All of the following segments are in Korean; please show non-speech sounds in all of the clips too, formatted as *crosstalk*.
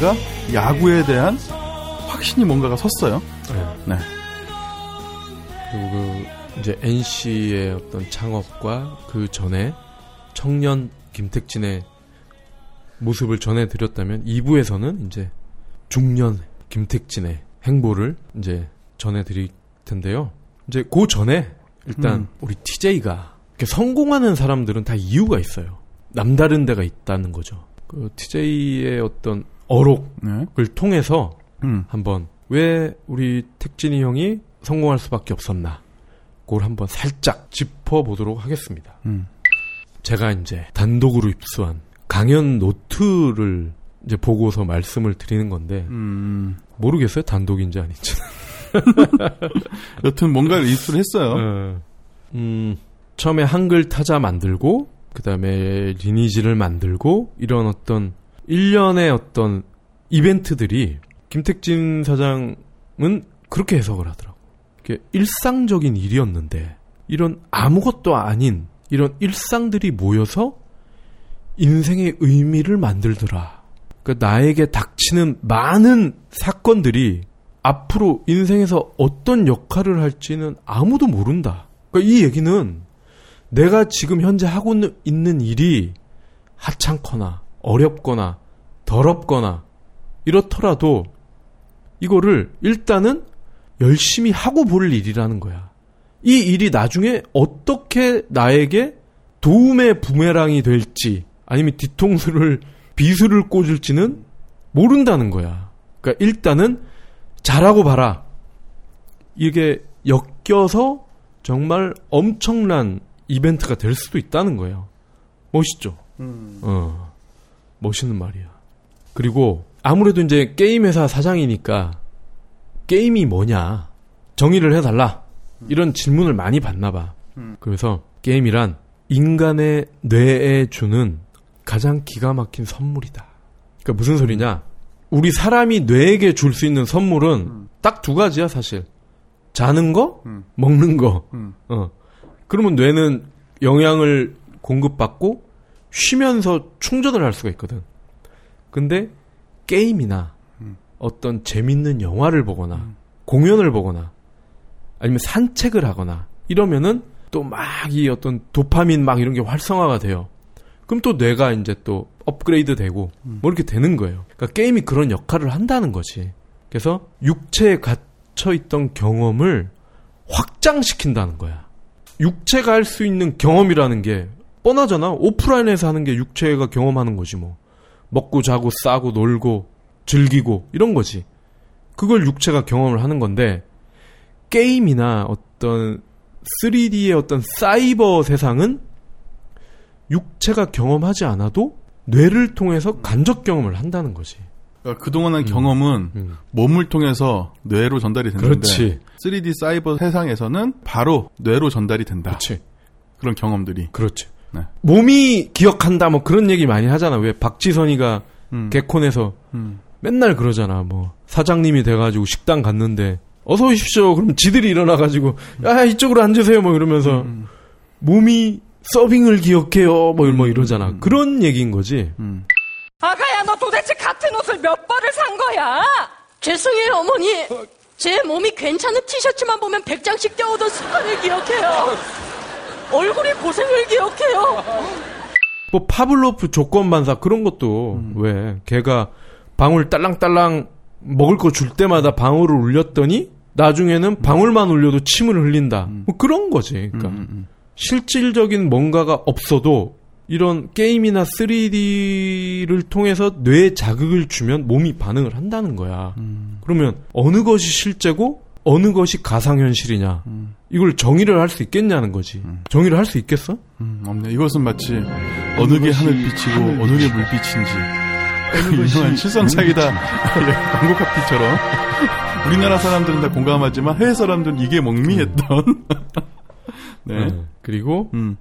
TJ가 야구에 대한 확신이 뭔가가 섰어요. 네. 그리고 그 이제 NC의 어떤 창업과 그 전에 청년 김택진의 모습을 전해드렸다면 2부에서는 이제 중년 김택진의 행보를 이제 전해드릴 텐데요. 이제 그 전에 일단 음. 우리 TJ가 성공하는 사람들은 다 이유가 있어요. 남다른 데가 있다는 거죠. 그 TJ의 어떤 어록을 네. 통해서 음. 한번 왜 우리 택진이 형이 성공할 수밖에 없었나 그걸 한번 살짝 짚어보도록 하겠습니다. 음. 제가 이제 단독으로 입수한 강연 노트를 이제 보고서 말씀을 드리는 건데 음. 모르겠어요 단독인지 아닌지. *laughs* 여튼 뭔가를 입수를 했어요. 어, 음, 처음에 한글 타자 만들고 그다음에 리니지를 만들고 이런 어떤 일련의 어떤 이벤트들이 김택진 사장은 그렇게 해석을 하더라고. 일상적인 일이었는데 이런 아무것도 아닌 이런 일상들이 모여서 인생의 의미를 만들더라. 그러니까 나에게 닥치는 많은 사건들이 앞으로 인생에서 어떤 역할을 할지는 아무도 모른다. 그러니까 이 얘기는 내가 지금 현재 하고 있는 일이 하찮거나 어렵거나 더럽거나 이렇더라도 이거를 일단은 열심히 하고 볼 일이라는 거야. 이 일이 나중에 어떻게 나에게 도움의 부메랑이 될지 아니면 뒤통수를 비수를 꽂을지는 모른다는 거야. 그러니까 일단은 잘하고 봐라. 이게 엮여서 정말 엄청난 이벤트가 될 수도 있다는 거예요. 멋있죠? 어, 멋있는 말이야. 그리고 아무래도 이제 게임 회사 사장이니까 게임이 뭐냐 정의를 해달라 이런 질문을 많이 받나 봐. 그래서 게임이란 인간의 뇌에 주는 가장 기가 막힌 선물이다. 그러니까 무슨 소리냐? 우리 사람이 뇌에게 줄 수 있는 선물은 딱 두 가지야 사실. 자는 거, 음. 먹는 거. 음. 어. 그러면 뇌는 영양을 공급받고 쉬면서 충전을 할 수가 있거든. 근데 게임이나 음. 어떤 재밌는 영화를 보거나 공연을 보거나 아니면 산책을 하거나 이러면은 또 막 이 어떤 도파민 막 이런 게 활성화가 돼요. 그럼 또 뇌가 이제 또 업그레이드 되고 뭐 이렇게 되는 거예요. 그러니까 게임이 그런 역할을 한다는 거지. 그래서 육체에 갇혀 있던 경험을 확장시킨다는 거야. 육체가 할 수 있는 경험이라는 게 뻔하잖아. 오프라인에서 하는 게 육체가 경험하는 거지 뭐. 먹고 자고 싸고 놀고 즐기고 이런 거지. 그걸 육체가 경험을 하는 건데 게임이나 어떤 3D의 어떤 사이버 세상은 육체가 경험하지 않아도 뇌를 통해서 간접 경험을 한다는 거지. 그러니까 그동안 한 경험은 음. 몸을 통해서 뇌로 전달이 됐는데 그렇지. 3D 사이버 세상에서는 바로 뇌로 전달이 된다. 그렇지. 그런 경험들이. 그렇지. 네. 몸이 기억한다 뭐 그런 얘기 많이 하잖아. 왜 박지선이가 음. 개콘에서 음. 맨날 그러잖아. 뭐 사장님이 돼가지고 식당 갔는데 어서 오십시오. 그럼 지들이 일어나가지고 야 이쪽으로 앉으세요. 뭐 이러면서 음. 몸이 서빙을 기억해요. 뭐, 뭐 이러잖아. 그런 얘기인 거지. 음. 아가야, 너 도대체 같은 옷을 몇 벌을 산 거야? 죄송해요, 어머니. 제 몸이 괜찮은 티셔츠만 보면 100장씩 떼오던 습관을 기억해요. 얼굴이 고생을 기억해요. 뭐 파블로프 조건 반사 그런 것도 왜 걔가 방울 딸랑딸랑 먹을 거 줄 때마다 방울을 울렸더니 나중에는 방울만 울려도 침을 흘린다. 뭐 그런 거지. 그러니까 음, 음. 실질적인 뭔가가 없어도 이런 게임이나 3D를 통해서 뇌에 자극을 주면 몸이 반응을 한다는 거야. 그러면 어느 것이 실제고 어느 것이 가상현실이냐. 이걸 정의를 할 수 있겠냐는 거지. 정의를 할 수 있겠어? 음, 없네. 이것은 마치 어느 게 하늘빛이고 어느 게 물빛인지 그 유명한 실성사기다 예, *laughs* 광고 카피처럼 *laughs* 우리나라 사람들은 다 공감하지만 해외 사람들은 이게 멍미했던 *laughs* 네. 네. 그리고 음.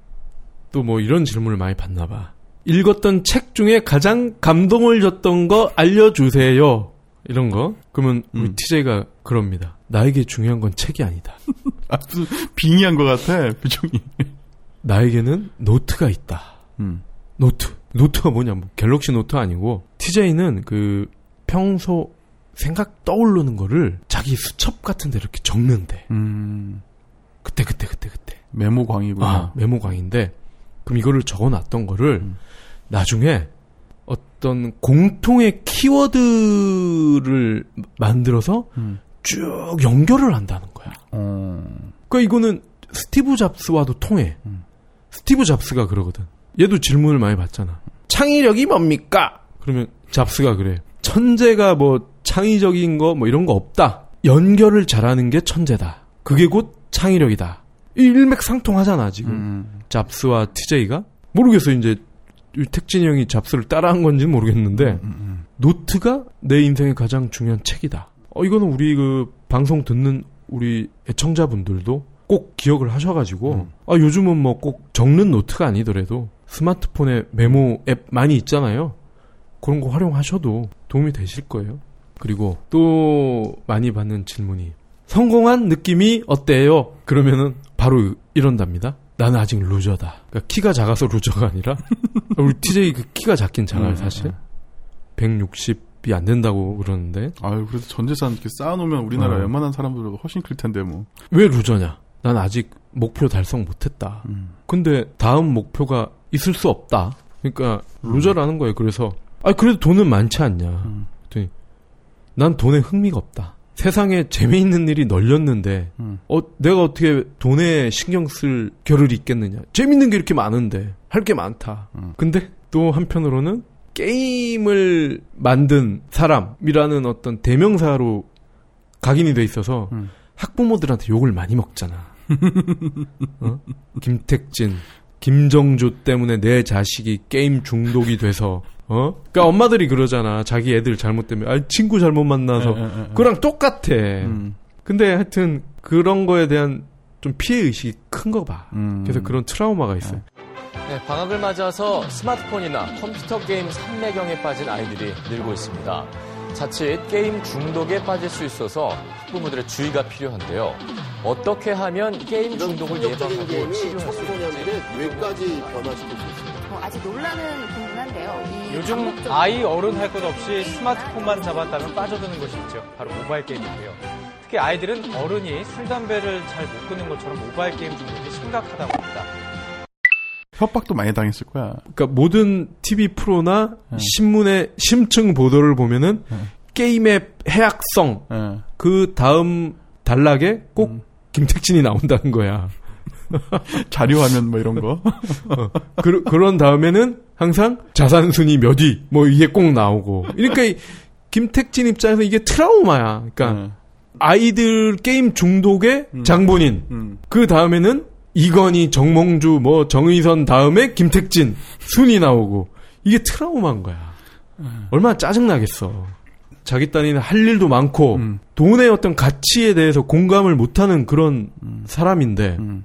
또뭐 이런 질문을 많이 받나 봐. 읽었던 책 중에 가장 감동을 줬던 거 알려주세요. 이런 거. 그러면 우리 음. TJ가 그럽니다. 나에게 중요한 건 책이 아니다. *laughs* 아, 무슨 빙의한 것 같아 표정이. 나에게는 노트가 있다. 음. 노트. 노트가 뭐냐, 뭐 갤럭시 노트 아니고 TJ는 그 평소 생각 떠오르는 거를 자기 수첩 같은 데 이렇게 적는데 음, 그때 그때 그때 그때 메모광이구나. 아, 메모광인데 그럼 이거를 적어놨던 거를 음. 나중에 어떤 공통의 키워드를 만들어서 음. 쭉 연결을 한다는 거야. 어, 그러니까 이거는 스티브 잡스와도 통해. 음. 스티브 잡스가 그러거든. 얘도 질문을 많이 받잖아. 창의력이 뭡니까? 그러면 잡스가 그래. 천재가 뭐 창의적인 거 뭐 이런 거 없다. 연결을 잘하는 게 천재다. 그게 곧 창의력이다. 이 일맥상통하잖아 지금. 음, 잡스와 TJ가 모르겠어 이제 택진이 형이 잡스를 따라한 건지는 모르겠는데 음, 음. 노트가 내 인생의 가장 중요한 책이다. 어, 이거는 우리 그 방송 듣는 우리 애청자분들도 꼭 기억을 하셔가지고, 음. 아, 요즘은 뭐 꼭 적는 노트가 아니더라도 스마트폰에 메모 앱 많이 있잖아요. 그런 거 활용하셔도 도움이 되실 거예요. 그리고 또 많이 받는 질문이, 성공한 느낌이 어때요? 그러면은 바로 이런답니다. 나는 아직 loser다. 그러니까 키가 작아서 loser가 아니라, *laughs* 우리 TJ 그 키가 작긴 작아요, 음, 사실. 음. 160이 안 된다고 그러는데 아유, 그래도 전 재산 이렇게 쌓아놓으면 우리나라 어. 웬만한 사람들보다 훨씬 클 텐데, 뭐. 왜 loser냐? 난 아직 목표 달성 못했다. 음. 근데 다음 목표가 있을 수 없다. 그러니까 루저라는 거예요. 그래서 아 그래도 돈은 많지 않냐? 음. 그랬더니 난 돈에 흥미가 없다. 세상에 재미있는 일이 널렸는데 음. 어 내가 어떻게 돈에 신경 쓸 겨를이 있겠느냐? 재밌는 게 이렇게 많은데 할 게 많다. 음. 근데 또 한편으로는 게임을 만든 사람이라는 어떤 대명사로 각인이 돼 있어서 음. 학부모들한테 욕을 많이 먹잖아. 어? 김택진, 김정주 때문에 내 자식이 게임 중독이 돼서 어? 그러니까 엄마들이 그러잖아. 자기 애들 잘못되면 아 친구 잘못 만나서 에, 에, 에, 에. 그거랑 똑같아. 음. 근데 하여튼 그런 거에 대한 좀 피해 의식이 큰가 봐. 음. 그래서 그런 트라우마가 있어요. 네, 방학을 맞아서 스마트폰이나 컴퓨터 게임 삼매경에 빠진 아이들이 늘고 있습니다. 자칫 게임 중독에 빠질 수 있어서 학부모들의 주의가 필요한데요. 어떻게 하면 게임 중독을 예방하고 게임이 치료할 수 청소년들의 뇌까지 변화시킬 수 있습니다. 어, 아직 논란은 분분한데요. 이 요즘 아이 어른 할 것 없이 스마트폰만 잡았다면 빠져드는 것이 있죠. 바로 모바일 게임인데요. 특히 아이들은 어른이 술, 담배를 잘 못 끊는 것처럼 모바일 게임 중독이 심각하다고 합니다. 협박도 많이 당했을 거야. 그러니까 모든 TV 프로나 네. 신문의 심층 보도를 보면은 네. 게임의 해악성 예. 그 다음 단락에 꼭 음. 김택진이 나온다는 거야. *laughs* 자료화면 뭐 이런 거. 그, 그런 다음에는 항상 자산 순위 몇 위, 뭐 이게 꼭 나오고. 그러니까 이 김택진 입장에서 이게 트라우마야. 그러니까 예. 아이들 게임 중독의 음. 장본인. 음. 그 다음에는 이건희, 정몽주, 뭐 정의선 다음에 김택진 순위 나오고 이게 트라우마인 거야. 얼마나 짜증 나겠어. 자기 딴에는 할 일도 많고 음. 돈의 어떤 가치에 대해서 공감을 못하는 그런 음. 사람인데 음.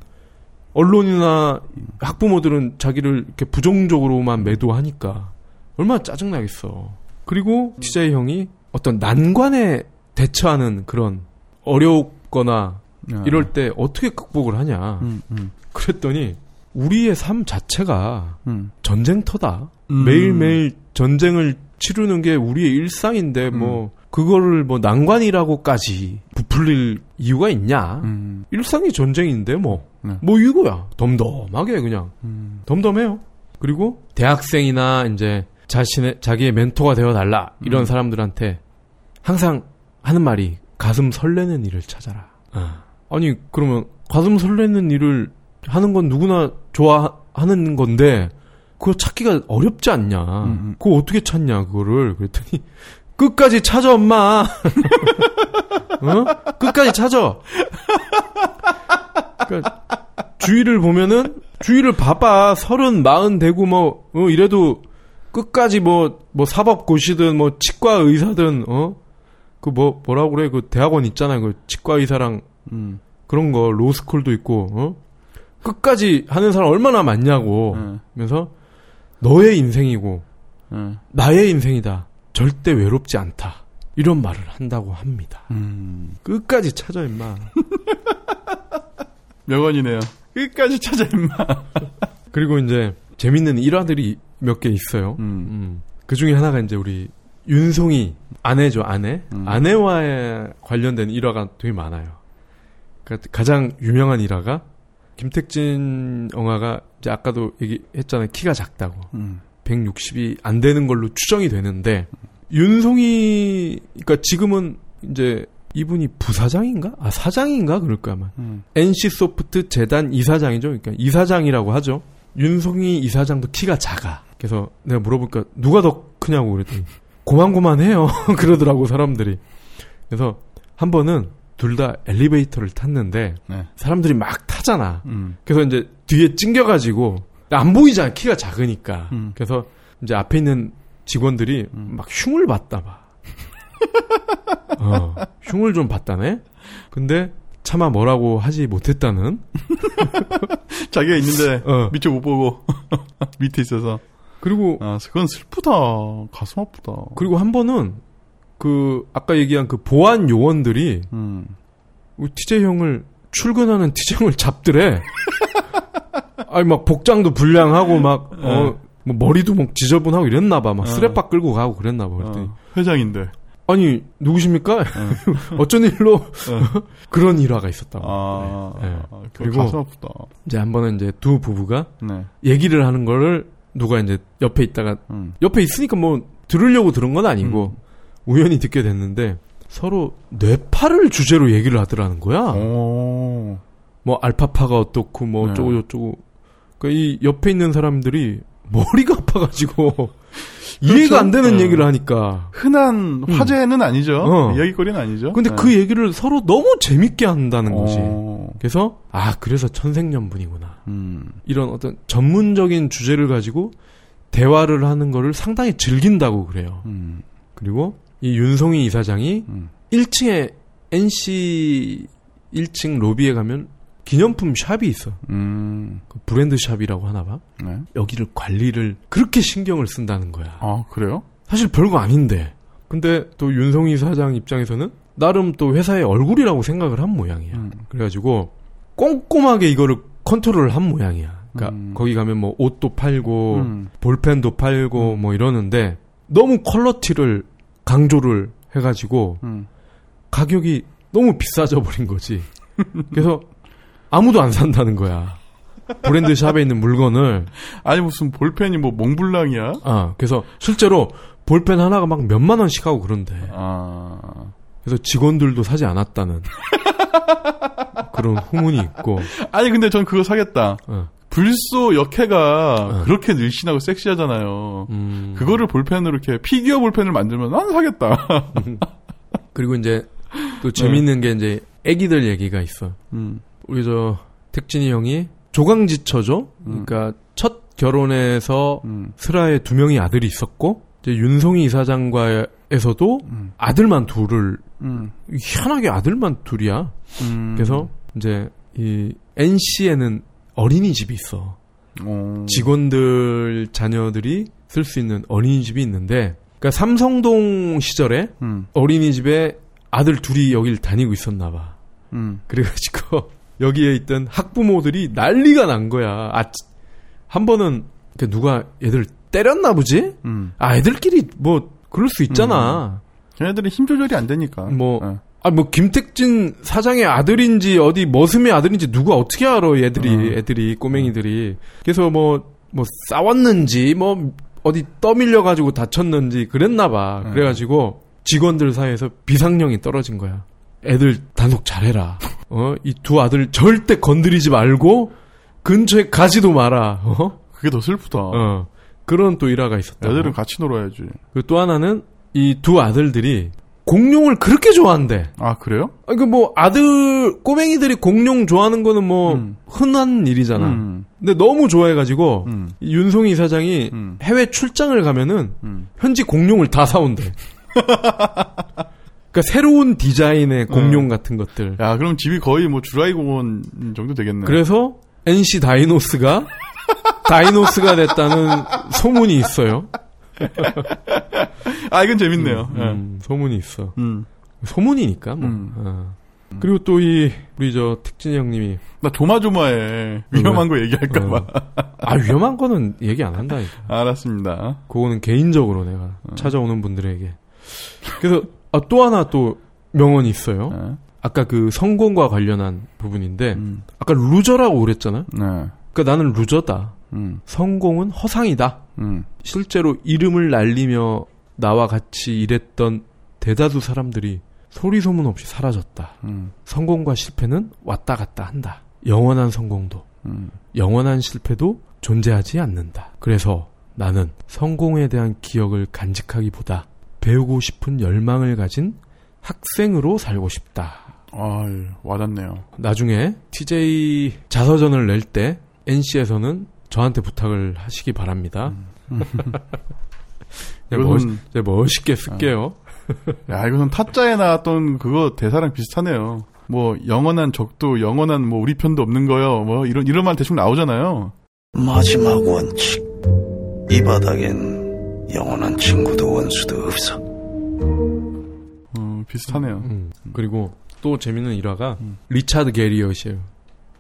언론이나 학부모들은 자기를 이렇게 부정적으로만 매도하니까 얼마나 짜증 나겠어. 그리고 TJ 형이 어떤 난관에 대처하는 그런 어렵거나 예. 이럴 때 어떻게 극복을 하냐. 음, 음, 그랬더니 우리의 삶 자체가 음. 전쟁터다. 음. 매일매일 전쟁을 치르는 게 우리의 일상인데 뭐 그거를 뭐 난관이라고까지 부풀릴 이유가 있냐? 음. 일상이 전쟁인데 뭐. 네. 뭐 이거야. 덤덤하게 그냥. 음. 덤덤해요. 그리고 대학생이나 이제 자신의 자기의 멘토가 되어 달라. 이런 음. 사람들한테 항상 하는 말이 가슴 설레는 일을 찾아라. 아니 그러면 가슴 설레는 일을 하는 건 누구나 좋아하는 건데 그거 찾기가 어렵지 않냐? 음, 음. 그거 어떻게 찾냐 그거를 그랬더니 끝까지 찾아 엄마. *laughs* 어? 끝까지 찾아. 그러니까 주위를 보면은 주위를 봐봐 서른 마흔 되고 뭐 어, 이래도 끝까지 뭐뭐 사법고시든 뭐 치과 의사든 어 그 뭐 뭐라고 그래 그 대학원 있잖아요 그 치과 의사랑 음. 그런 거 로스쿨도 있고 어 끝까지 하는 사람 얼마나 많냐고 예. 그래서 너의 인생이고 예. 나의 인생이다 절대 외롭지 않다 이런 말을 한다고 합니다 음. 끝까지 찾아 임마 *laughs* 명언이네요. 끝까지 찾아 임마. *laughs* 그리고 이제 재밌는 일화들이 몇 개 있어요. 음. 음. 그 중에 하나가 이제 우리 윤송이 아내죠, 아내. 음. 아내와의 관련된 일화가 되게 많아요. 그러니까 가장 유명한 일화가 김택진 영화가 이제 아까도 얘기했잖아요. 키가 작다고. 음. 160이 안 되는 걸로 추정이 되는데 윤송이 그러니까 지금은 이제 이분이 부사장인가? 아 사장인가 그럴 거야 아마. 음. NC 소프트 재단 이사장이죠. 그러니까 이사장이라고 하죠. 윤송이 이사장도 키가 작아. 그래서 내가 물어보니까 누가 더 크냐고 그랬더니 *laughs* 고만고만해요. *laughs* 그러더라고 사람들이. 그래서 한 번은 둘 다 엘리베이터를 탔는데 네. 사람들이 막 타잖아. 음. 그래서 이제 뒤에 찡겨가지고 안 보이잖아 키가 작으니까. 음. 그래서 이제 앞에 있는 직원들이 막 흉을 봤다 봐. 어, 흉을 좀 봤다네. 근데 차마 뭐라고 하지 못했다는. *laughs* 자기가 있는데 어. 밑에 못 보고 *laughs* 밑에 있어서 그리고 아 그건 슬프다 가슴 아프다 그리고 한 번은 그 아까 얘기한 그 보안 요원들이 음. 우리 TJ 형을 출근하는 TJ 형을 잡더래. *laughs* 아니 막 복장도 불량하고 막 어, 뭐 머리도 막 지저분하고 이랬나 봐. 막 어. 스레빠 끌고 가고 그랬나 봐. 그랬더니 어, 회장인데 아니 누구십니까? *laughs* 어쩐 일로 *laughs* 그런 일화가 있었다고. 아 네. 네. 그거 그리고 가슴 아프다 이제 한 번은 이제 두 부부가 네 얘기를 하는 거를 누가 이제 옆에 있다가 음. 옆에 있으니까 뭐 들으려고 들은 건 아니고 우연히 듣게 됐는데 서로 뇌파를 주제로 얘기를 하더라는 거야. 오. 뭐 알파파가 어떻고 뭐 네. 어쩌고 저쩌고. 그러니까 이 옆에 있는 사람들이 머리가 아파가지고 *laughs* 이해가 안 되는 어. 얘기를 하니까. 흔한 화제는 아니죠 어. 이야기거리는 아니죠 근데 네. 그 얘기를 서로 너무 재밌게 한다는 거지. 어. 그래서 아 그래서 천생연분이구나. 음. 이런 어떤 전문적인 주제를 가지고 대화를 하는 거를 상당히 즐긴다고 그래요. 음. 그리고 이 윤송이 이사장이 음. 1층에 NC 1층 로비에 가면 기념품 샵이 있어. 음. 그 브랜드 샵이라고 하나 봐. 네. 여기를 관리를 그렇게 신경을 쓴다는 거야. 아 그래요 사실 별거 아닌데. 근데 또 윤송이 사장 입장에서는 나름 또 회사의 얼굴이라고 생각을 한 모양이야. 음. 그래가지고 꼼꼼하게 이거를 컨트롤을 한 모양이야. 그러니까 음. 거기 가면 뭐 옷도 팔고 음. 볼펜도 팔고 뭐 이러는데 너무 퀄러티를 강조를 해가지고 음. 가격이 너무 비싸져 버린 거지. 그래서 아무도 안 산다는 거야. 브랜드 샵에 있는 물건을. 아니 무슨 볼펜이 뭐 몽블랑이야? 아 그래서 실제로 볼펜 하나가 막 몇만 원씩 하고 그런데. 아. 그래서 직원들도 사지 않았다는 그런 후문이 있고. 아니 근데 전 그거 사겠다. 어. 불소 역해가 어. 그렇게 늘씬하고 섹시하잖아요. 음, 그거를 볼펜으로 이렇게 피규어 볼펜을 만들면 난 사겠다. 그리고 이제 또 재밌는 게 이제 애기들 얘기가 있어. 음. 우리 저 택진이 형이 조강지처죠. 그러니까 첫 결혼에서 음. 슬하에 두 명이 아들이 있었고 이제 윤송이 이사장과에서도 음. 아들만 둘을 음. 희한하게 아들만 둘이야. 음. 그래서 이제 이 NC에는 어린이집이 있어. 어. 직원들 자녀들이 쓸 수 있는 어린이집이 있는데 그러니까 삼성동 시절에 음. 어린이집에 아들 둘이 여길 다니고 있었나 봐. 음. 그래가지고 여기에 있던 학부모들이 난리가 난 거야. 아, 한 번은 그 누가 애들 때렸나 보지? 음. 아, 애들끼리 뭐 그럴 수 있잖아. 걔네들이 힘 조절이 안 되니까. 뭐 예. 아, 뭐 김택진 사장의 아들인지 어디 머슴의 아들인지 누가 어떻게 알아? 애들이 어. 애들이 꼬맹이들이. 그래서 뭐 뭐 싸웠는지 뭐 어디 떠밀려 가지고 다쳤는지 그랬나 봐. 네. 그래가지고 직원들 사이에서 비상령이 떨어진 거야. 애들 단속 잘해라. 어, 이 두 아들 절대 건드리지 말고 근처에 가지도 마라. 어, 그게 더 슬프다. 어. 그런 또 일화가 있었다. 애들은 같이 놀아야지. 그리고 또 하나는 이 두 아들들이 공룡을 그렇게 좋아한대. 아 그래요? 아니 그뭐 아들 꼬맹이들이 공룡 좋아하는 거는 뭐 음. 흔한 일이잖아. 음. 근데 너무 좋아해가지고 음. 이 윤송이 이사장이 음. 해외 출장을 가면은 음. 현지 공룡을 다 사온대. *laughs* 그러니까 새로운 디자인의 공룡 같은 것들. 야 그럼 집이 거의 뭐 주라이 공원 정도 되겠네. 그래서 NC 다이노스가 *laughs* 다이노스가 됐다는 소문이 있어요. 아 이건 재밌네요. 예. 음, 소문이 있어. 음. 소문이니까 뭐. 음. 어. 그리고 또 이 우리 저 특진이 형님이 나 조마조마해. 위험한 거 얘기할까봐. 어. 아 위험한 거는 얘기 안 한다니까. 알았습니다. 그거는 개인적으로 내가 어. 찾아오는 분들에게. 그래서 아, 또 하나 또 명언이 있어요. 네. 아까 그 성공과 관련한 부분인데 음. 아까 loser라고 그랬잖아. 네. 그러니까 나는 loser다. 음. 성공은 허상이다. 음. 실제로 이름을 날리며 나와 같이 일했던 대다수 사람들이 소리 소문 없이 사라졌다. 음. 성공과 실패는 왔다 갔다 한다. 영원한 성공도, 음. 영원한 실패도 존재하지 않는다. 그래서 나는 성공에 대한 기억을 간직하기보다 배우고 싶은 열망을 가진 학생으로 살고 싶다. 아, 와닿네요. 나중에 TJ 자서전을 낼 때 NC에서는 저한테 부탁을 하시기 바랍니다. *laughs* 네, 멋, 이것은- 네, 멋있게 쓸게요. 야, 이거는 타짜에 나왔던 그거 대사랑 비슷하네요. 뭐 영원한 적도 영원한 뭐 우리 편도 없는 거요. 뭐 이런 이런 말 대충 나오잖아요. 마지막 원칙. 이 바닥엔 영원한 친구도 원수도 없어. 어, 비슷하네요. 음, 그리고 또 재밌는 일화가 리차드 게리엇이에요.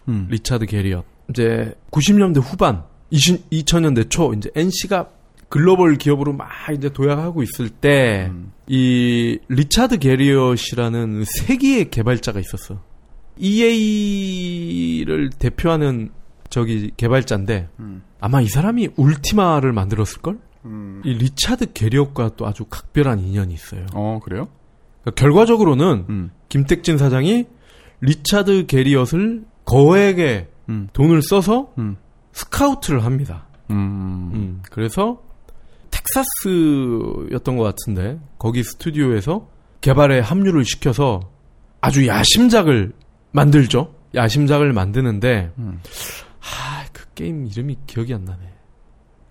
음. 리차드 게리엇. 이제 90년대 후반, 20, 2000년대 초 이제 NC가 글로벌 기업으로 막 이제 도약하고 있을 때 이 리차드 게리엇이라는 세기의 개발자가 있었어. EA를 대표하는 저기 개발자인데 음. 아마 이 사람이 울티마를 만들었을 걸? 음. 이 리차드 게리엇과 또 아주 각별한 인연이 있어요. 어, 그래요? 그러니까 결과적으로는 음. 김택진 사장이 리차드 게리엇을 거액의 음. 돈을 써서 음. 스카우트를 합니다. 음. 음, 그래서 텍사스였던 것 같은데 거기 스튜디오에서 개발에 합류를 시켜서 아주 야심작을 만들죠. 야심작을 만드는데 음. 아, 그 게임 이름이 기억이 안 나네.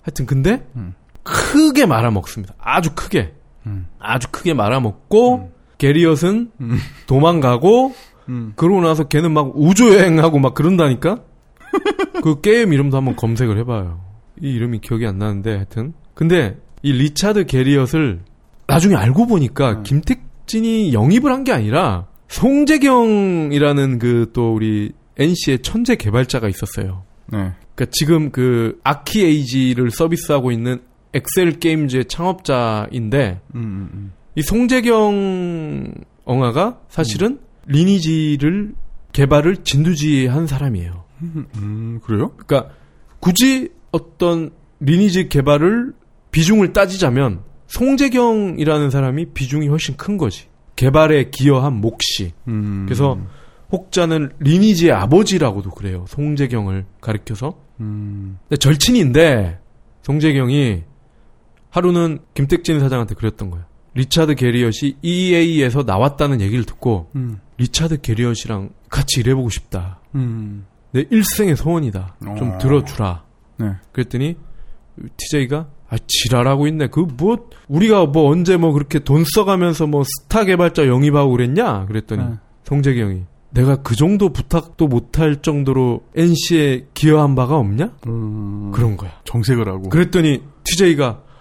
하여튼 근데 음. 크게 말아먹습니다. 아주 크게. 음. 아주 크게 말아먹고 게리엇은 음. 도망가고 음. 그러고 나서 걔는 막 우주 여행하고 막 그런다니까. 그 게임 이름도 한번 검색을 해봐요. 이 이름이 기억이 안 나는데 하여튼. 근데 이 리차드 게리엇을 나중에 알고 보니까 음. 김택진이 영입을 한 게 아니라 송재경이라는 그 또 우리 NC의 천재 개발자가 있었어요. 네. 그러니까 지금 그 아키에이지를 서비스하고 있는 엑셀 게임즈의 창업자인데 음, 음, 음. 이 송재경 엉아가 사실은 리니지를 개발을 진두지휘한 사람이에요. 음, 그래요? 그러니까 굳이 어떤 리니지 개발을 비중을 따지자면 송재경이라는 사람이 비중이 훨씬 큰 거지. 개발에 기여한 몫이. 음. 그래서 혹자는 리니지의 아버지라고도 그래요. 송재경을 가리켜서. 음. 절친인데 송재경이 하루는 김택진 사장한테 그랬던 거야. 리차드 게리엇이 EA에서 나왔다는 얘기를 듣고 음. 리차드 게리엇이랑 같이 일해보고 싶다. 음. 내 일생의 소원이다. 좀 어. 들어주라. 네. 그랬더니 TJ가 아 지랄하고 있네. 그 뭐 우리가 뭐 언제 뭐 그렇게 돈 써가면서 뭐 스타 개발자 영입하고 그랬냐? 그랬더니 네. 송재경이 내가 그 정도 부탁도 못할 정도로 NC에 기여한 바가 없냐? 음. 그런 거야. 정색을 하고. 그랬더니 TJ가 헉!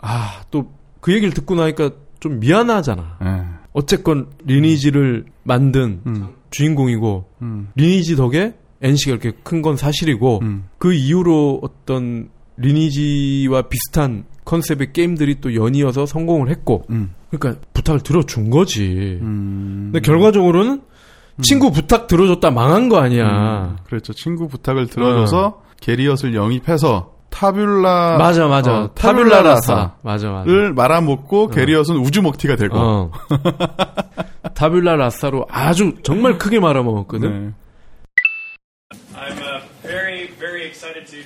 아, 또 그 얘기를 듣고 나니까 좀 미안하잖아. 네. 어쨌건 리니지를 만든 음. 주인공이고 음. 리니지 덕에 NC가 이렇게 큰 건 사실이고 음. 그 이후로 어떤 리니지와 비슷한 컨셉의 게임들이 또 연이어서 성공을 했고 음. 그러니까 부탁을 들어준 거지. 음. 근데 결과적으로는 친구 부탁 들어줬다 망한 거 아니야. 음. 그렇죠. 친구 부탁을 들어줘서 게리엇을 영입해서 타뷸라 맞아 맞아. 어, 타뷸라 라사. 맞아 맞아. 를 말아먹고 게리엇은 우주 먹튀가 되고. 어. *laughs* 타뷸라 라사로 아주 정말 크게 말아먹었거든. 네.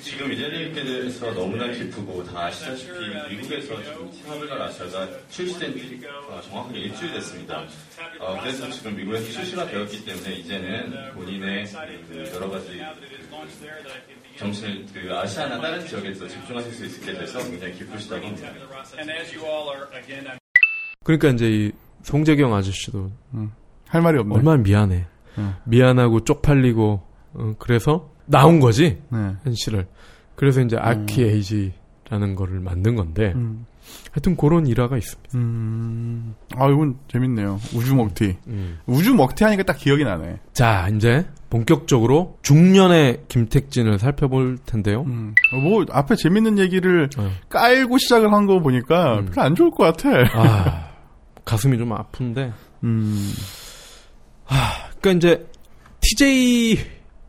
지금 이재리님께 대해서 너무나 기쁘고 다 아시다시피 미국에서 지금 타블라 라샤가 출시된 지 어, 정확하게 일주일 됐습니다. 어, 그래서 지금 미국에서 출시가 되었기 때문에 이제는 본인의 그 여러 가지 정신을 그 아시아나 다른 지역에서 집중하실 수 있게 돼서 굉장히 기쁘시다고 합니다. And as you all are, again, I'm 그러니까 이제 이 송재경 아저씨도 할 말이 없네. 얼마나 미안해. 응. 미안하고 쪽팔리고 어, 그래서 나온 거지 네. 현실을. 그래서 이제 아키 에이지라는 거를 만든 건데 음. 하여튼 그런 일화가 있습니다. 음, 아, 이건 재밌네요. 우주 먹튀. 음. 우주 먹튀 하니까 딱 기억이 나네. 자, 이제 본격적으로 중년의 김택진을 살펴볼 텐데요. 음, 뭐, 앞에 재밌는 얘기를 어. 깔고 시작을 한 거 보니까 음. 별로 안 좋을 것 같아. 아, 가슴이 좀 아픈데. 음, 그러니까 이제 TJ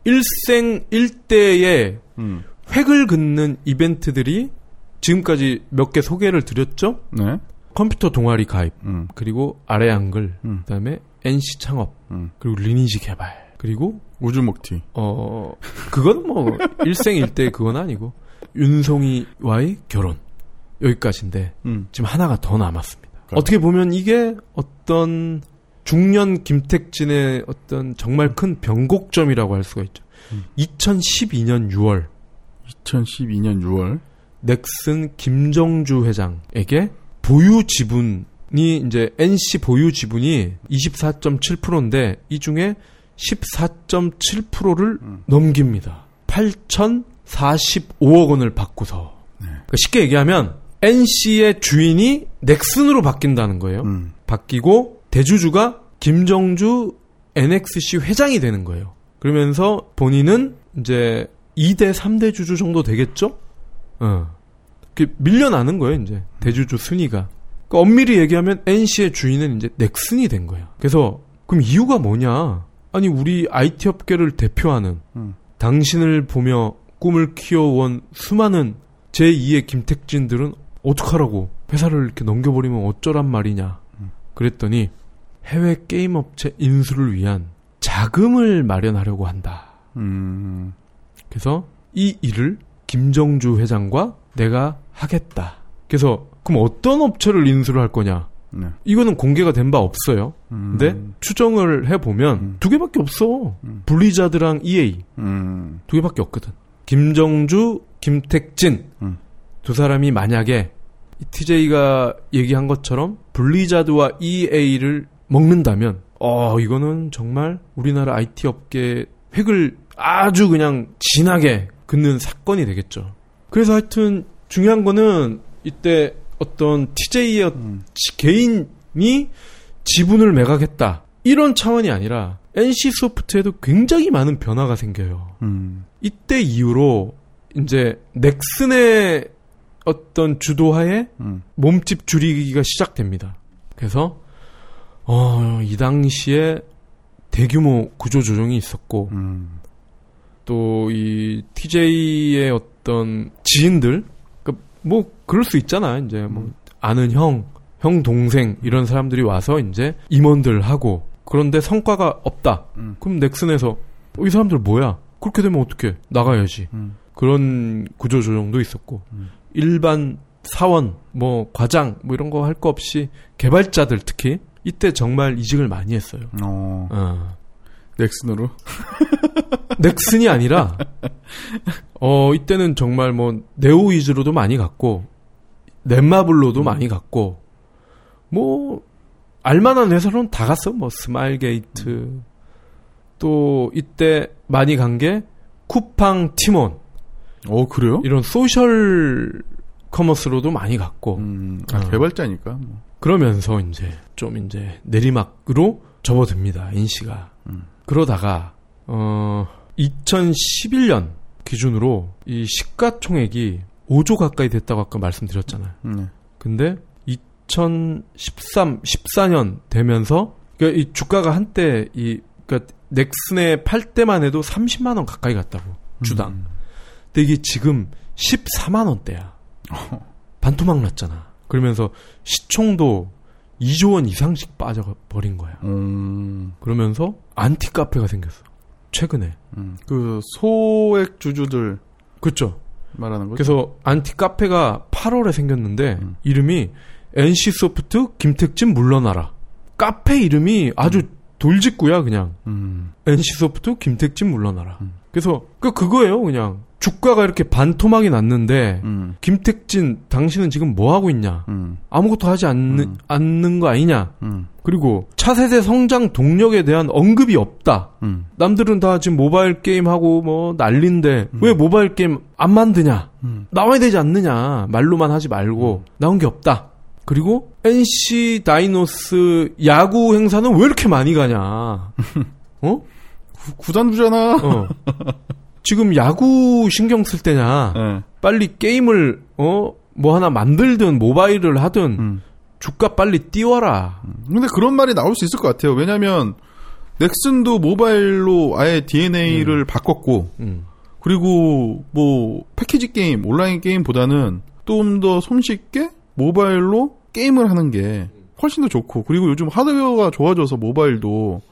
일생 일대의 음, 획을 긋는 이벤트들이 지금까지 몇 개 소개를 드렸죠. 네. 컴퓨터 동아리 가입, 음, 그리고 아래 한글, 음. 그다음에 NC 창업, 음. 그리고 리니지 개발, 그리고 우주 먹튀. 어 그건 뭐 일생 일대 그건 아니고 윤송이와의 결혼 여기까지인데 음, 지금 하나가 더 남았습니다. 그러니까. 어떻게 보면 이게 어떤 중년 김택진의 어떤 정말 큰 변곡점이라고 할 수가 있죠. 음. 2012년 6월 2012년 6월. 넥슨 김정주 회장에게 보유 지분이 이제 NC 보유 지분이 24.7%인데 이 중에 14.7%를 음. 넘깁니다. 8,045억 원을 받고서. 그러니까 쉽게 얘기하면 NC의 주인이 넥슨으로 바뀐다는 거예요. 음, 바뀌고 대주주가 김정주 NXC 회장이 되는 거예요. 그러면서 본인은 이제 2대 3대 주주 정도 되겠죠? 어. 그 밀려나는 거예요, 이제. 대주주 순위가. 그러니까 엄밀히 얘기하면 NC의 주인은 이제 넥슨이 된 거예요. 그래서 그럼 이유가 뭐냐? 아니 우리 IT 업계를 대표하는 음. 당신을 보며 꿈을 키워온 수많은 제2의 김택진들은 어떡하라고 회사를 이렇게 넘겨버리면 어쩌란 말이냐. 그랬더니 해외 게임 업체 인수를 위한 자금을 마련하려고 한다. 음, 그래서 이 일을 김정주 회장과 내가 하겠다. 그래서 그럼 어떤 업체를 인수를 할 거냐? 네. 이거는 공개가 된 바 없어요. 음, 근데 추정을 해보면 음. 두 개밖에 없어. 음. 블리자드랑 EA 음, 두 개밖에 없거든. 김정주, 김택진 음. 두 사람이 만약에 TJ가 얘기한 것처럼 블리자드와 EA를 먹는다면 어 이거는 정말 우리나라 IT 업계 획을 아주 그냥 진하게 긋는 사건이 되겠죠. 그래서 하여튼 중요한 거는 이때 어떤 TJ의 음. 개인이 지분을 매각했다. 이런 차원이 아니라 NC 소프트에도 굉장히 많은 변화가 생겨요. 음, 이때 이후로 이제 넥슨의 어떤 주도하에 음, 몸집 줄이기가 시작됩니다. 그래서 어, 이 당시에 대규모 구조 조정이 있었고 음, 또이 TJ의 어떤 지인들 그뭐 그럴 수 있잖아. 이제 뭐 아는 형, 형 동생 이런 사람들이 와서 이제 임원들 하고 그런데 성과가 없다. 음. 그럼 넥슨에서 어, 이 사람들 뭐야? 그렇게 되면 어떻게 나가야지. 음. 그런 구조 조정도 있었고 음. 일반 사원, 뭐 과장 뭐 이런 거 할 거 없이 개발자들 특히 이때 정말 이직을 많이 했어요. 어, 어. 넥슨으로. *laughs* 넥슨이 아니라 어 이때는 정말 뭐 네오 위즈로도 많이 갔고 넷마블로도 많이 갔고 뭐 알만한 회사로는 다 갔어 뭐 스마일 게이트 또 이때 많이 간 게 쿠팡 티몬 어, 그래요? 이런 social commerce로도 많이 갔고 음, 아, 어. 개발자니까. 뭐. 그러면서 이제 좀 이제 내리막으로 접어듭니다 NC가 음. 그러다가 어 2011년 기준으로 이 시가총액이 5조 가까이 됐다고 아까 말씀드렸잖아요. 네. 근데 2013, 14년 되면서 그러니까 이 주가가 한때 이 그러니까 넥슨에 팔 때만 해도 30만 원 가까이 갔다고 주당. 음. 근데 이게 지금 14만 원대야. 반토막 났잖아. 그러면서 시총도 2조 원 이상씩 빠져버린 거야. 음, 그러면서 안티 카페가 생겼어. 최근에. 음. 그 소액 주주들 그렇죠. 말하는 거죠? 그래서 안티 카페가 8월에 생겼는데 음. 이름이 NC 소프트 김택진 물러나라. 카페 이름이 아주 돌직구야 그냥. 음, NC 소프트 김택진 물러나라. 음. 그래서 그 그거예요 그냥 주가가 이렇게 반토막이 났는데 음. 김택진 당신은 지금 뭐 하고 있냐? 음. 아무것도 하지 않는 않는 거 아니냐? 음. 그리고 차세대 성장 동력에 대한 언급이 없다. 음. 남들은 다 지금 모바일 게임 하고 뭐 난린데 왜 모바일 게임 안 만드냐? 음. 나와야 되지 않느냐? 말로만 하지 말고 나온 게 없다. 그리고 NC 다이노스 야구 행사는 왜 이렇게 많이 가냐? *laughs* 어? 구단주잖아. 어. *laughs* 지금 야구 신경 쓸 때냐? 네. 빨리 게임을 어 뭐 하나 만들든 모바일을 하든 음. 주가 빨리 띄워라. 근데 그런 말이 나올 수 있을 것 같아요. 왜냐면 넥슨도 모바일로 아예 DNA를 바꿨고 음. 그리고 뭐 패키지 게임, 온라인 게임보다는 좀 더 손쉽게 모바일로 게임을 하는 게 훨씬 더 좋고 그리고 요즘 하드웨어가 좋아져서 모바일도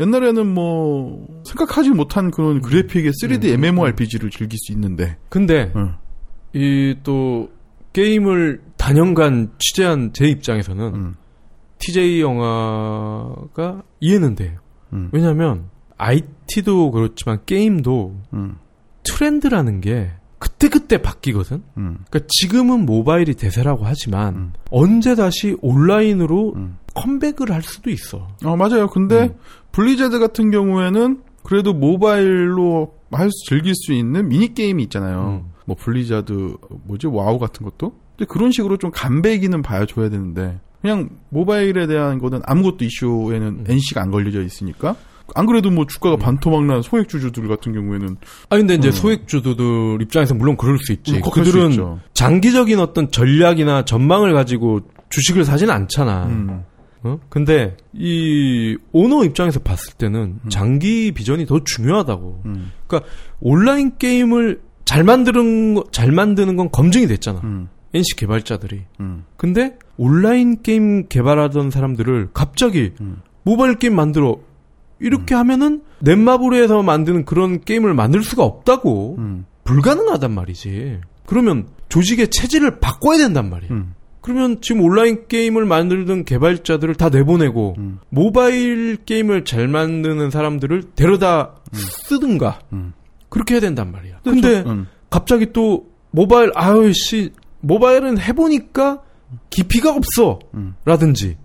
옛날에는 뭐 생각하지 못한 그런 그래픽의 3D MMORPG를 즐길 수 있는데 근데 응. 이또 게임을 단연간 취재한 제 입장에서는 음. TJ 영화가 이해는 돼요. 음. 왜냐하면 IT도 그렇지만 게임도 음. 트렌드라는 게 그때그때 바뀌거든. 음. 그러니까 지금은 모바일이 대세라고 하지만 음. 언제 다시 온라인으로 음. 컴백을 할 수도 있어. 어, 맞아요. 근데 음. 블리자드 같은 경우에는 그래도 모바일로 할 수, 즐길 수 있는 미니 게임이 있잖아요. 음. 뭐 블리자드, 뭐지, 와우 같은 것도? 근데 그런 식으로 좀 맛배기는 봐줘야 되는데, 그냥 모바일에 대한 거는 아무것도 이슈에는 음. NC가 안 걸려져 있으니까, 안 그래도 뭐 주가가 반토막난 소액주주들 같은 경우에는 아 근데 이제 음. 소액주주들 입장에서 물론 그럴 수 있지. 음, 수 그들은 있죠. 장기적인 어떤 전략이나 전망을 가지고 주식을 사진 않잖아. 음. 어? 근데 이 오너 입장에서 봤을 때는 장기 비전이 더 중요하다고. 음. 그러니까 온라인 게임을 잘 만드는 거- 잘 만드는 건 검증이 됐잖아. 음. NC 개발자들이. 음. 근데 온라인 게임 개발하던 사람들을 갑자기 음. 모바일 게임 만들어 이렇게 하면은 넷마블에서 만드는 그런 게임을 만들 수가 없다고 음. 불가능하단 말이지. 그러면 조직의 체질을 바꿔야 된단 말이야. 음. 그러면 지금 온라인 게임을 만들던 개발자들을 다 내보내고 음. 모바일 게임을 잘 만드는 사람들을 데려다 쓰든가 음. 그렇게 해야 된단 말이야. 근데 저- 음. 갑자기 또 모바일 아유 씨 모바일은 해보니까 깊이가 없어 음. 라든지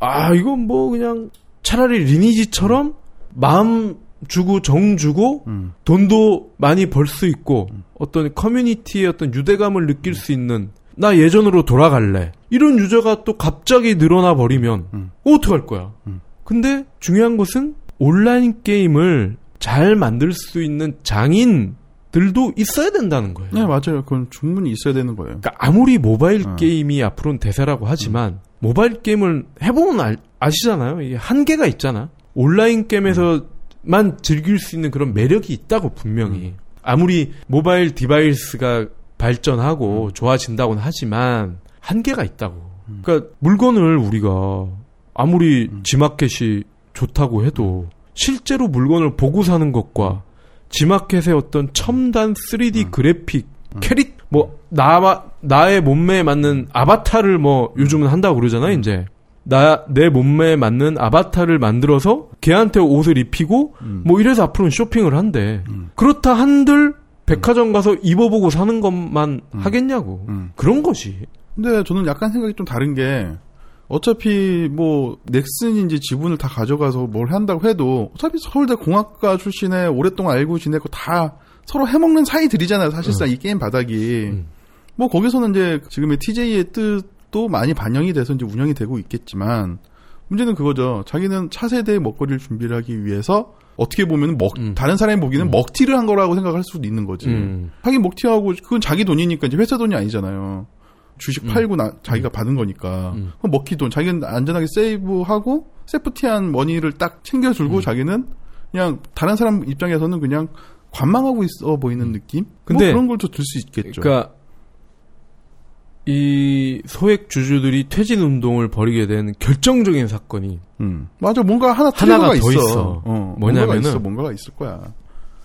아 이건 뭐 그냥 차라리 리니지처럼 마음 주고 정 주고 음. 돈도 많이 벌 수 있고 어떤 커뮤니티의 어떤 유대감을 느낄 수 있는 나 예전으로 돌아갈래 이런 유저가 또 갑자기 늘어나 버리면 음. 어떡할 거야 음. 근데 중요한 것은 온라인 게임을 잘 만들 수 있는 장인들도 있어야 된다는 거예요 네, 맞아요. 그건 충분히 있어야 되는 거예요. 그러니까 아무리 모바일 어. 게임이 앞으로는 대세라고 하지만 모바일 게임을 해보면 알- 아시잖아요. 이게 한계가 있잖아. 온라인 게임에서만 즐길 수 있는 그런 매력이 있다고 분명히. 아무리 모바일 device가 발전하고 좋아진다고는 하지만 한계가 있다고. 그러니까 물건을 우리가 아무리 지마켓이 좋다고 해도 실제로 물건을 보고 사는 것과 지마켓의 어떤 첨단 3D 그래픽 캐릭 뭐 나, 나의 몸매에 맞는 아바타를 뭐 요즘은 한다고 그러잖아요, 이제. 나, 내 몸매에 맞는 아바타를 만들어서 걔한테 옷을 입히고 뭐 이래서 앞으로는 쇼핑을 한대. 그렇다 한들 백화점 가서 입어보고 사는 것만 하겠냐고. 음. 그런 것이. 근데 저는 약간 생각이 좀 다른 게 어차피 뭐 넥슨인지 지분을 다 가져가서 뭘 한다고 해도 어차피 서울대 공학과 출신에 오랫동안 알고 지내고 다 서로 해먹는 사이들이잖아요. 사실상 이 게임 바닥이 음. 뭐 거기서는 이제 지금의 TJ의 뜻도 많이 반영이 돼서 이제 운영이 되고 있겠지만 문제는 그거죠. 자기는 차세대의 먹거리를 준비를 하기 위해서 어떻게 보면 먹 음. 다른 사람이 보기에는 먹튀를 한 거라고 생각할 수도 있는 거지. 음. 하긴 먹튀하고 그건 자기 돈이니까 이제 회사 돈이 아니잖아요. 주식 팔고 나, 자기가 받은 거니까 음. 먹기 돈 자기는 안전하게 세이브하고 세프티한 머니를 딱 챙겨주고 음. 자기는 그냥 다른 사람 입장에서는 그냥 관망하고 있어 보이는 느낌? 근데 뭐 그런 걸또들수 있겠죠. 그러니까 이 소액 주주들이 퇴진 운동을 벌이게 된 결정적인 사건이 음. 맞아 뭔가 하나 하나가 트리거가 더 있어. 있어. 어, 뭐냐면은 뭔가가 있어, 뭔가가 있을 거야.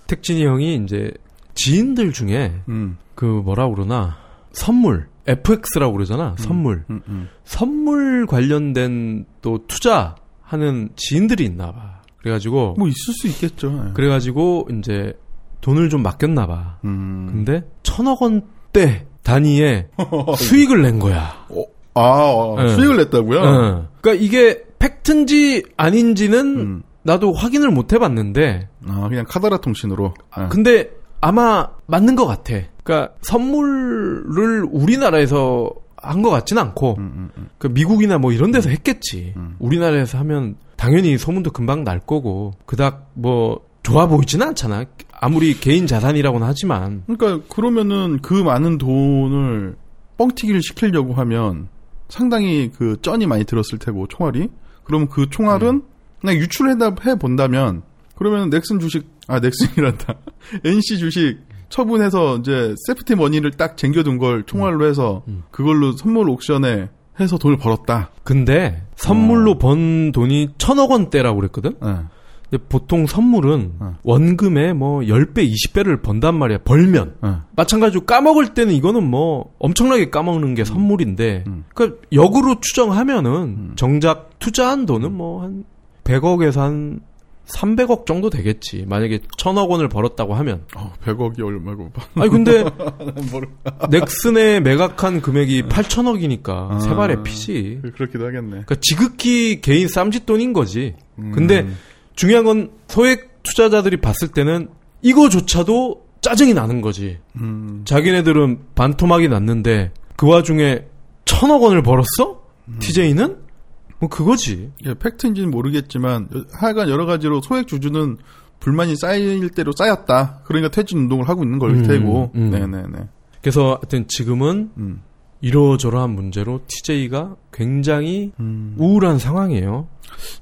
택진이 형이 이제 지인들 중에 음. 그 뭐라 그러나 선물 FX라고 그러잖아 선물 음, 음. 선물 관련된 또 투자하는 지인들이 있나 봐 그래 가지고 뭐 있을 수 있겠죠. 예. 그래 가지고 이제 돈을 좀 맡겼나 봐. 음. 근데 천억 원대 단위의 *laughs* 수익을 낸 거야. 어, 아, 어, 네. 수익을 냈다고요? 어. 그러니까 이게 팩트인지 아닌지는 음. 나도 확인을 못 해봤는데, 아, 그냥 카더라 통신으로. 아. 근데 아마 맞는 것 같아. 그러니까 선물을 우리나라에서 한 것 같진 않고, 음, 음, 그 미국이나 뭐 이런 데서 했겠지. 우리나라에서 하면 당연히 소문도 금방 날 거고, 그닥 뭐 좋아 보이지는 않잖아. 아무리 개인 자산이라고는 하지만. 그러니까 그러면은 그 많은 돈을 뻥튀기를 시키려고 하면 상당히 그 쩐이 많이 들었을 테고 총알이 그러면 그 총알은 그냥 유출해 본다면 그러면 넥슨 주식 아 넥슨이란다 *laughs* NC 주식 처분해서 이제 세프티 머니를 딱 쟁겨둔 걸 총알로 해서 그걸로 선물 옥션에 해서 돈을 벌었다. 근데 선물로 번 돈이 천억 원대라고 그랬거든? 네. 근데 보통 선물은 어. 원금에 뭐 10배, 20배를 번단 말이야. 벌면. 네. 마찬가지로 까먹을 때는 이거는 뭐 엄청나게 까먹는 게 선물인데 음. 그러니까 역으로 추정하면은 정작 투자한 돈은 뭐 한 100억에서 한 300억 정도 되겠지. 만약에 천억 원을 벌었다고 하면. 어, 100억이 얼마고. 아니 근데. *laughs* 넥슨의 매각한 금액이 8천억이니까 아. 세 발의 피지. 그렇기도 하겠네. 그러니까 지극히 개인 쌈짓돈인 거지. 음. 근데 중요한 건 소액 투자자들이 봤을 때는 이거조차도 짜증이 나는 거지. 음. 자기네들은 반토막이 났는데 그 와중에 천억 원을 벌었어? TJ는? 뭐 그거지. 예, 팩트인지는 모르겠지만 여- 하여간 여러 가지로 소액 주주는 불만이 쌓일 대로 쌓였다. 그러니까 퇴진 운동을 하고 있는 걸 음, 테고. 음. 네네네. 그래서 하여튼 지금은 음. 이러저러한 문제로 TJ가 굉장히 음. 우울한 상황이에요.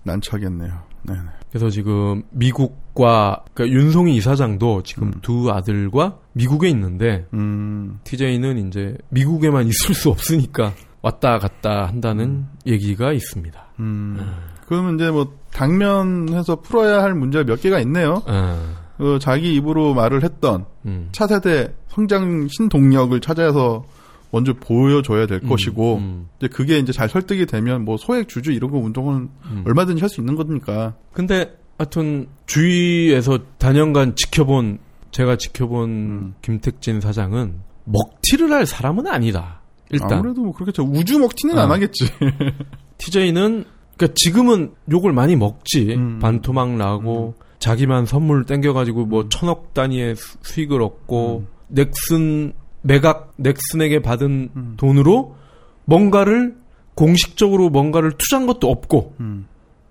난처하겠네요. 네네. 그래서 지금 미국과 그러니까 윤송이 이사장도 지금 두 아들과 미국에 있는데 음. TJ는 이제 미국에만 *laughs* 있을 수 없으니까 왔다 갔다 한다는 얘기가 있습니다. 음. 그러면 이제 뭐 당면해서 풀어야 할 문제가 몇 개가 있네요. 아, 그 자기 입으로 말을 했던 음. 차세대 성장 신동력을 찾아서 먼저 보여줘야 될 음, 것이고 음. 이제 그게 이제 잘 설득이 되면 뭐 소액 주주 이런 거 운동은 음. 얼마든지 할 수 있는 거니까. 근데 하여튼 주위에서 단연간 지켜본 제가 지켜본 음. 김택진 사장은 먹튀를 할 사람은 아니다. 일단 아무래도 뭐 그렇겠죠. 우주 먹튀는 어. 안 하겠지. *laughs* TJ는 그러니까 지금은 욕을 많이 먹지 음. 반토막 나고 자기만 선물 땡겨가지고 음. 뭐 천억 단위의 수- 수익을 얻고 넥슨 매각 넥슨에게 받은 음. 돈으로 뭔가를 공식적으로 뭔가를 투자한 것도 없고 음.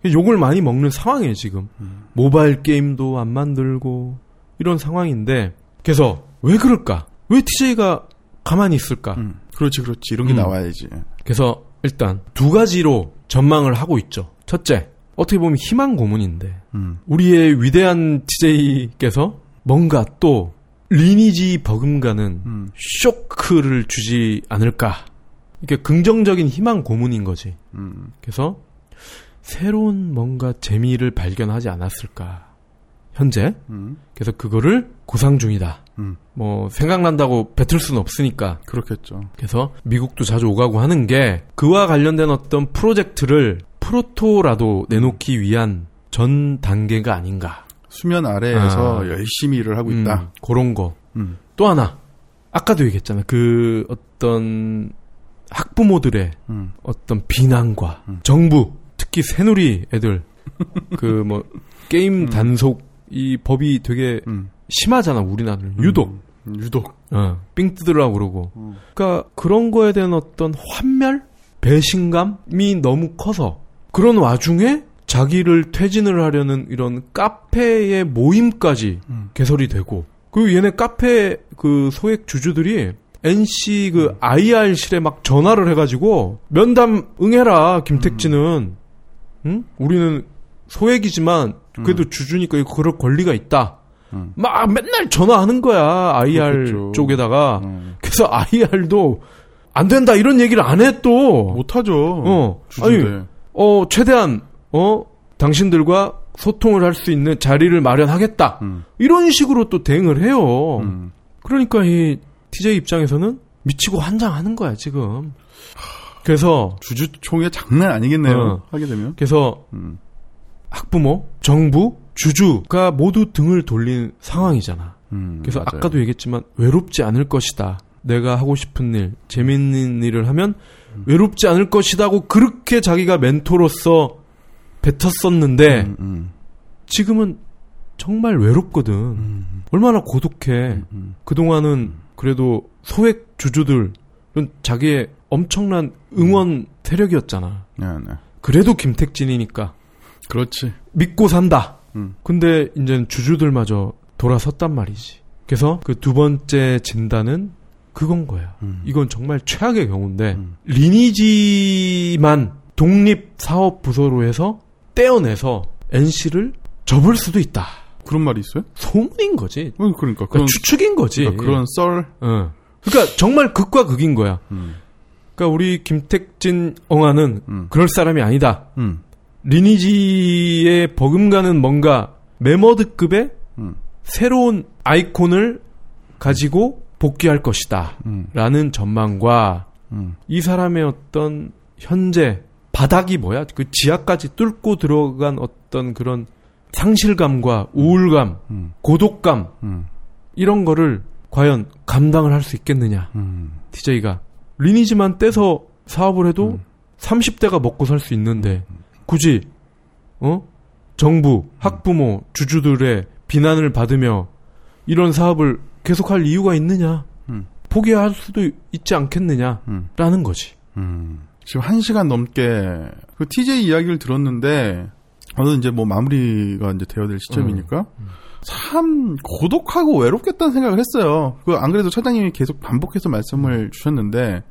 욕을 많이 먹는 상황이에요 지금 모바일 게임도 안 만들고 이런 상황인데 그래서 왜 그럴까 왜 TJ가 가만히 있을까 음. 그렇지, 그렇지. 이런 게 음. 나와야지. 그래서 일단 두 가지로 전망을 하고 있죠. 첫째, 어떻게 보면 희망 고문인데 음. 우리의 위대한 TJ께서 뭔가 또 리니지 버금가는 음. 쇼크를 주지 않을까. 이게 긍정적인 희망 고문인 거지. 음. 그래서 새로운 뭔가 재미를 발견하지 않았을까. 현재. 음. 그래서 그거를 구상 중이다. 음. 뭐 생각난다고 뱉을 수는 없으니까 그렇겠죠. 그래서 미국도 자주 오가고 하는 게 그와 관련된 어떤 프로젝트를 프로토라도 내놓기 위한 전 단계가 아닌가. 수면 아래에서 아. 열심히 일을 하고 있다. 음, 그런 거. 음. 또 하나. 아까도 얘기했잖아. 그 어떤 학부모들의 음. 어떤 비난과 정부, 특히 새누리 애들 *laughs* 그 뭐 게임 단속 이 법이 되게 음. 심하잖아 우리나라는 유독 음, 유독. 어, 삥 뜯으라고 그러고. 음. 그러니까 그런 거에 대한 어떤 환멸, 배신감이 너무 커서 그런 와중에 자기를 퇴진을 하려는 이런 카페의 모임까지 음. 개설이 되고 그리고 얘네 카페 그 소액 주주들이 NC 그 IR실에 막 전화를 해가지고 면담 응해라 김택진은 응? 우리는 소액이지만 그래도 주주니까 이거 그럴 권리가 있다. 음. 막 맨날 전화하는 거야 IR 그렇겠죠. 쪽에다가 음. 그래서 IR도 안 된다 이런 얘기를 안 해 또. 못하죠. 어 주주인데. 아니 어 최대한 어 당신들과 소통을 할 수 있는 자리를 마련하겠다 음. 이런 식으로 또 대응을 해요. 음. 그러니까 이 TJ 입장에서는 미치고 환장하는 거야 지금. 그래서 주주총회 장난 아니겠네요. 어. 하게 되면. 그래서 음. 학부모, 정부, 주주가 모두 등을 돌린 상황이잖아. 음, 그래서 맞아요. 아까도 얘기했지만 외롭지 않을 것이다. 내가 하고 싶은 일, 재밌는 일을 하면 음. 외롭지 않을 것이다고 그렇게 자기가 멘토로서 뱉었었는데 음, 음, 지금은 정말 외롭거든. 음, 얼마나 고독해. 음. 그동안은 그래도 소액 주주들은 자기의 엄청난 응원 세력이었잖아. 네, 네. 그래도 김택진이니까 그렇지. 믿고 산다. 음. 근데 이제 주주들마저 돌아섰단 말이지. 그래서 그 두 번째 진단은 그건 거야. 음. 이건 정말 최악의 경우인데 음. 리니지만 독립 사업 부서로 해서 떼어내서 NC를 접을 수도 있다. 그런 말이 있어요? 소문인 거지. 어, 그러니까 그러니까 추측인 거지. 그러니까 그런 썰. 어. 그러니까 정말 극과 극인 거야. 음, 그러니까 우리 김택진 엉아는 음. 그럴 사람이 아니다. 음, 리니지에 버금가는 뭔가 메머드급의 음, 새로운 아이콘을 가지고 복귀할 것이다. 음, 라는 전망과 음, 이 사람의 어떤 현재 바닥이 뭐야? 그 지하까지 뚫고 들어간 어떤 그런 상실감과 우울감, 음, 고독감 음, 이런 거를 과연 감당을 할 수 있겠느냐? 음. DJ가 리니지만 떼서 사업을 해도 30대가 먹고 살 수 있는데 굳이 어 정부, 학부모, 주주들의 비난을 받으며 이런 사업을 계속할 이유가 있느냐? 음. 포기할 수도 있지 않겠느냐라는 음. 거지. 음. 지금 한 시간 넘게 그 TJ 이야기를 들었는데 저는 이제 뭐 마무리가 이제 되어야 될 시점이니까 참 고독하고 외롭겠다는 생각을 했어요. 그 안 그래도 차장님이 계속 반복해서 말씀을 주셨는데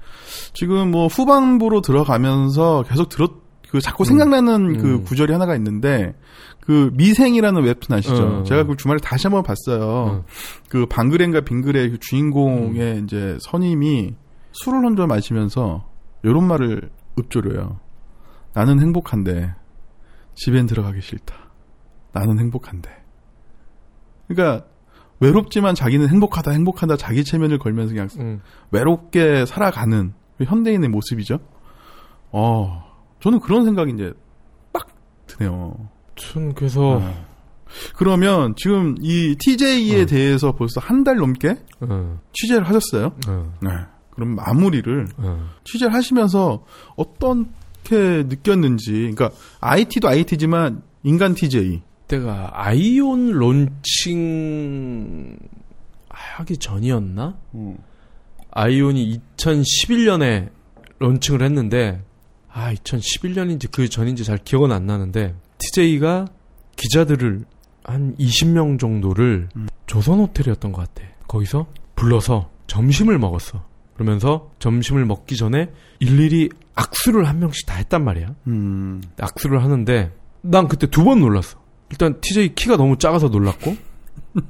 지금 뭐 후반부로 들어가면서 계속 들었 그 자꾸 생각나는 그 음. 구절이 하나가 있는데 그 미생이라는 웹툰 아시죠? 어. 제가 그 주말에 다시 한번 봤어요. 그 방그렌과 빙그레 그 주인공의 음. 이제 선임이 술을 혼자 마시면서 요런 말을 읊조려요. 나는 행복한데 집엔 들어가기 싫다. 나는 행복한데. 그러니까 외롭지만 자기는 행복하다, 행복하다 자기 체면을 걸면서 그냥 음. 외롭게 살아가는 그 현대인의 모습이죠. 어, 저는 그런 생각이 이제 딱 드네요. 전 그래서 어. 그러면 지금 이 TJ에 대해서 벌써 한 달 넘게 어, 취재를 하셨어요. 어, 네. 그럼 마무리를 어. 취재를 하시면서 어떻게 느꼈는지, 그러니까 IT도 IT지만 인간 TJ. 때가 아이온 론칭 하기 전이었나? 아이온이 2011년에 론칭을 했는데 아 2011년인지 그 전인지 잘 기억은 안 나는데 TJ가 기자들을 한 20명 정도를 조선 호텔이었던 것 같아. 거기서 불러서 점심을 먹었어. 그러면서 점심을 먹기 전에 일일이 악수를 한 명씩 다 했단 말이야. 음, 악수를 하는데 난 그때 두 번 놀랐어. 일단 TJ 키가 너무 작아서 놀랐고 *laughs*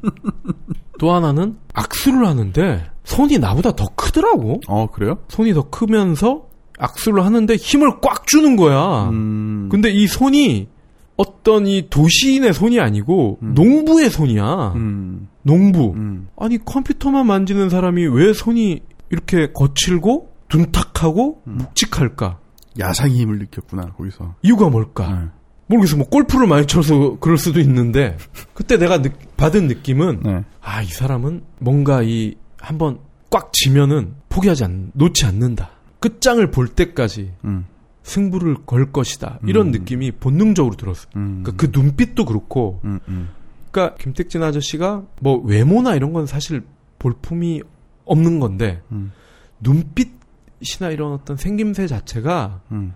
또 하나는 악수를 하는데 손이 나보다 더 크더라고. 어, 그래요? 손이 더 크면서 악수를 하는데 힘을 꽉 주는 거야. 음, 근데 이 손이 어떤 이 도시인의 손이 아니고 음. 농부의 손이야. 음, 농부. 음, 아니 컴퓨터만 만지는 사람이 왜 손이 이렇게 거칠고 둔탁하고 음. 묵직할까? 야상의 힘을 느꼈구나, 거기서. 이유가 뭘까? 네. 모르겠어. 뭐 골프를 많이 쳐서 그럴 수도 있는데 그때 내가 느- 받은 느낌은 네. 아이 사람은 뭔가 이 한번 꽉 지면은 포기하지 않 놓지 않는다. 끝장을 볼 때까지 음, 승부를 걸 것이다. 이런 음. 느낌이 본능적으로 들었어. 음, 그러니까 그 눈빛도 그렇고 음, 음, 그러니까 김택진 아저씨가 뭐 외모나 이런 건 사실 볼품이 없는 건데 음, 눈빛이나 이런 어떤 생김새 자체가 음,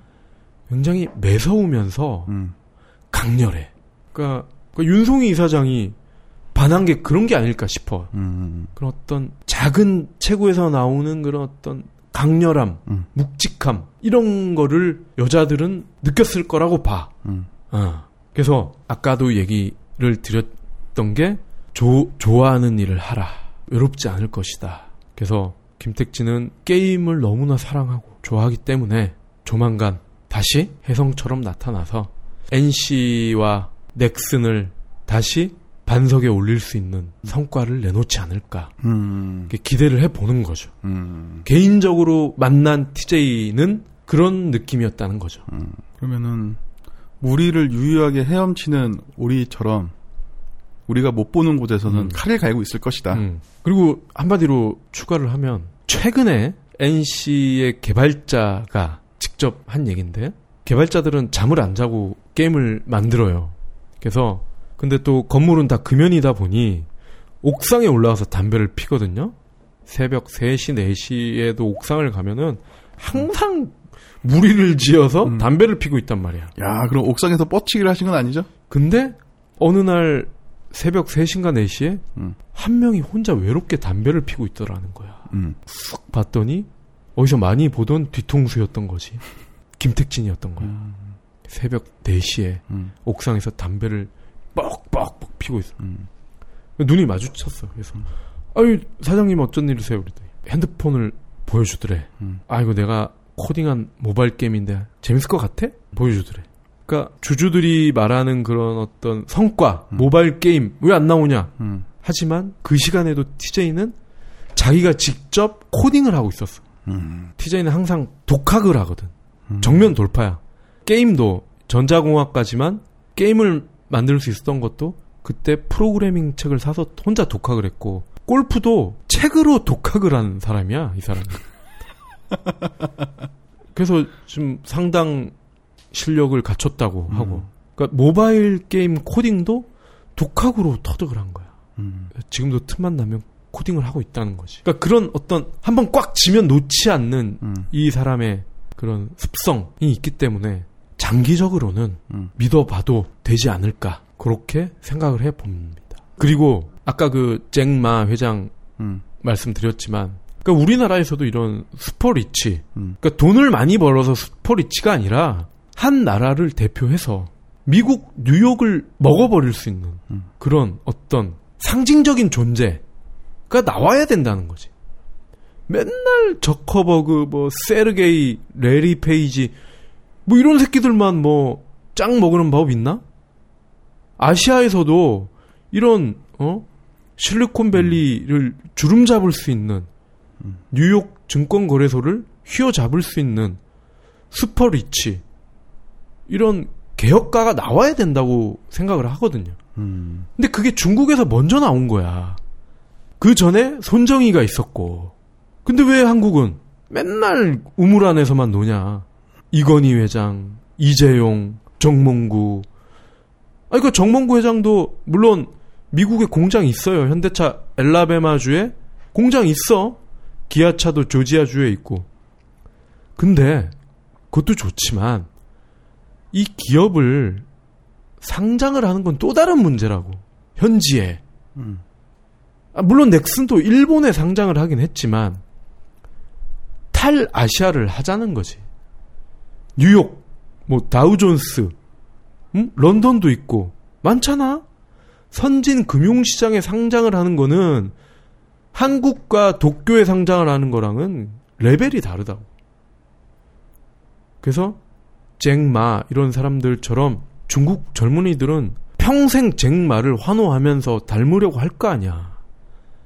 굉장히 매서우면서 음, 강렬해. 그러니까 그 윤송희 이사장이 반한 게 그런 게 아닐까 싶어. 음, 그런 어떤 작은 체구에서 나오는 그런 어떤 강렬함, 음. 묵직함 이런 거를 여자들은 느꼈을 거라고 봐. 음. 어. 그래서 아까도 얘기를 드렸던 게 조, 좋아하는 일을 하라. 외롭지 않을 것이다. 그래서 김택진은 게임을 너무나 사랑하고 좋아하기 때문에 조만간 다시 혜성처럼 나타나서 NC와 넥슨을 다시 반석에 올릴 수 있는 성과를 내놓지 않을까. 음, 기대를 해보는 거죠. 음, 개인적으로 만난 TJ는 그런 느낌이었다는 거죠. 음. 그러면은 우리를 유유하게 헤엄치는 오리처럼 우리가 못 보는 곳에서는 음. 칼을 갈고 있을 것이다. 음. 그리고 한마디로 추가를 하면 최근에 NC의 개발자가 직접 한 얘기인데 개발자들은 잠을 안 자고 게임을 만들어요. 그래서 근데 또 건물은 다 금연이다 보니 옥상에 올라가서 담배를 피거든요. 새벽 3시, 4시에도 옥상을 가면은 항상 무리를 지어서 음. 담배를 피고 있단 말이야. 야, 그럼 옥상에서 뻗치기를 하신 건 아니죠? 근데 어느 날 새벽 3시인가 4시에 음. 한 명이 혼자 외롭게 담배를 피고 있더라는 거야. 음. 쑥 봤더니 어디서 많이 보던 뒤통수였던 거지. 김택진이었던 거야. 음. 새벽 4시에 음. 옥상에서 담배를 뻑뻑뻑 피고 있어. 음. 눈이 마주쳤어. 그래서 아유 사장님 어쩐 일이세요? 그랬더니 핸드폰을 보여주더래. 음. 아이고 내가 코딩한 모바일 게임인데 재밌을 것 같아? 보여주더래. 그러니까 주주들이 말하는 그런 어떤 성과 모바일 게임 왜 안 나오냐? 음. 하지만 그 시간에도 TJ는 자기가 직접 코딩을 하고 있었어. 음. TJ는 항상 독학을 하거든. 정면 돌파야. 게임도 전자공학까지만 게임을 만들 수 있었던 것도 그때 프로그래밍 책을 사서 혼자 독학을 했고 골프도 책으로 독학을 한 사람이야 이 사람이. *laughs* 그래서 지금 상당 실력을 갖췄다고 하고. 그러니까 모바일 게임 코딩도 독학으로 터득을 한 거야. 음. 지금도 틈만 나면 코딩을 하고 있다는 거지. 그러니까 그런 어떤 한번 꽉 지면 놓지 않는 음. 이 사람의 그런 습성이 있기 때문에 장기적으로는 음. 믿어봐도 되지 않을까 그렇게 생각을 해 봅니다. 그리고 아까 그 잭마 회장 음. 말씀드렸지만 그러니까 우리나라에서도 이런 super rich 음. 그러니까 돈을 많이 벌어서 super rich가 아니라 한 나라를 대표해서 미국 뉴욕을 먹어버릴 수 있는 음. 그런 어떤 상징적인 존재가 나와야 된다는 거지. 맨날 저커버그 뭐 세르게이 레리 페이지 뭐 이런 새끼들만 뭐 짱 먹으는 법 있나? 아시아에서도 이런 어 실리콘밸리를 주름 잡을 수 있는 뉴욕 증권 거래소를 휘어잡을 수 있는 슈퍼리치 이런 개혁가가 나와야 된다고 생각을 하거든요. 음. 근데 그게 중국에서 먼저 나온 거야. 그 전에 손정희가 있었고. 근데 왜 한국은 맨날 우물 안에서만 노냐? 이건희 회장, 이재용, 정몽구. 아니, 그 정몽구 회장도 물론 미국에 공장 있어요. 현대차 엘라베마주에 공장 있어. 기아차도 조지아주에 있고. 근데 그것도 좋지만 이 기업을 상장을 하는 건 또 다른 문제라고. 현지에. 음. 아, 물론 넥슨도 일본에 상장을 하긴 했지만 탈 아시아를 하자는 거지. 뉴욕, 뭐 다우존스, 음? 런던도 있고 많잖아. 선진 금융시장에 상장을 하는 거는 한국과 도쿄에 상장을 하는 거랑은 레벨이 다르다고. 그래서 잭마 이런 사람들처럼 중국 젊은이들은 평생 잭마를 환호하면서 닮으려고 할 거 아니야.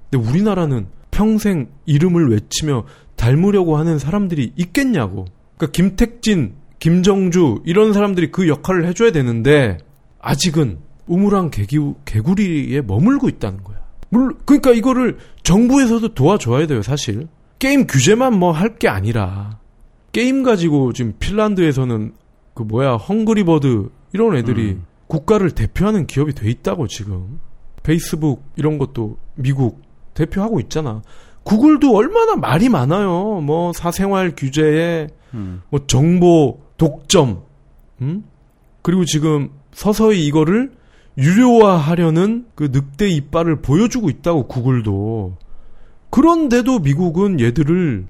근데 우리나라는 평생 이름을 외치며 닮으려고 하는 사람들이 있겠냐고. 그러니까 김택진, 김정주 이런 사람들이 그 역할을 해줘야 되는데 아직은 우물안 개기, 개구 리에 머물고 있다는 거야. 물, 그러니까 이거를 정부에서도 도와줘야 돼요, 사실. 게임 규제만 뭐 할 게 아니라 게임 가지고 지금 핀란드에서는 그 뭐야 헝그리버드 이런 애들이 음. 국가를 대표하는 기업이 돼 있다고 지금 페이스북 이런 것도 미국 대표하고 있잖아. 구글도 얼마나 말이 많아요. 뭐 사생활 규제에 음. 뭐 정보 독점, 음? 그리고 지금 서서히 이거를 유료화하려는 그 늑대 이빨을 보여주고 있다고 구글도. 그런데도 미국은 얘들을